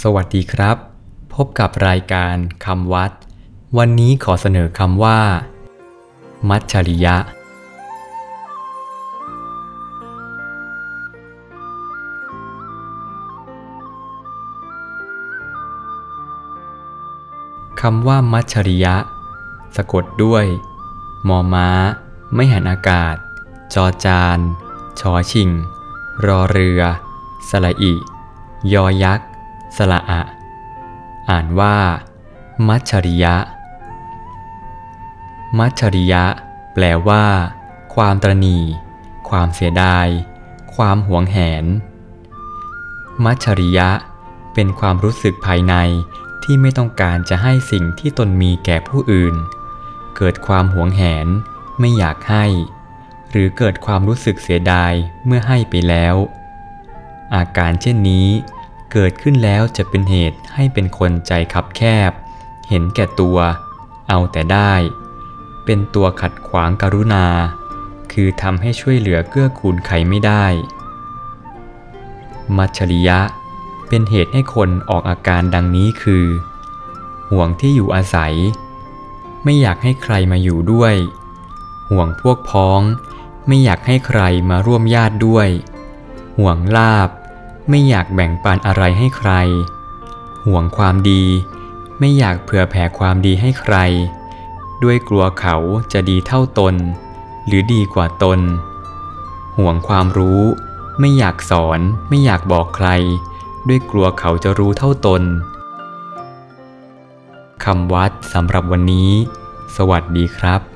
สวัสดีครับ พบกับรายการคำวัด วันนี้ขอเสนอคำว่า มัจฉริยะ คำว่ามัจฉริยะ สะกดด้วย มอม้า ไม่หันอากาศ จอจาน ชอชิง รอเรือสระอิ ยอยักษ สระอะ อ่านว่า มัจฉริยะ มัจฉริยะ แปลว่า ความตรณี ความเสียดาย ความหวงแหน มัจฉริยะ เป็นความรู้สึกภายในที่ไม่ต้องการจะให้สิ่งที่ตนมีแก่ผู้อื่น เกิดความหวงแหน ไม่อยากให้ หรือเกิดความรู้สึกเสียดายเมื่อให้ไปแล้ว อาการเช่นนี้ เกิดขึ้นแล้วจะเป็นเหตุให้เป็นคนใจคับแคบ เห็นแก่ตัว เอาแต่ได้ เป็นตัวขัดขวางกรุณา คือทำให้ช่วยเหลือเกื้อกูลใครไม่ได้ มัจฉริยะ เป็นเหตุให้คนออกอาการดังนี้คือ ห่วงที่อยู่อาศัย ไม่อยากให้ใครมาอยู่ด้วย ห่วงพวกพ้อง ไม่อยากให้ใครมาร่วมญาติด้วย ห่วงลาบ ไม่อยากแบ่งปันอะไรให้ใคร ห่วงความดี ไม่อยากเผื่อแผ่ความดีให้ใคร ด้วยกลัวเขาจะดีเท่าตน หรือดีกว่าตน ห่วงความรู้ ไม่อยากสอน ไม่อยากบอกใคร ด้วยกลัวเขาจะรู้เท่าตนคำวัดสำหรับวันนี้ สวัสดีครับ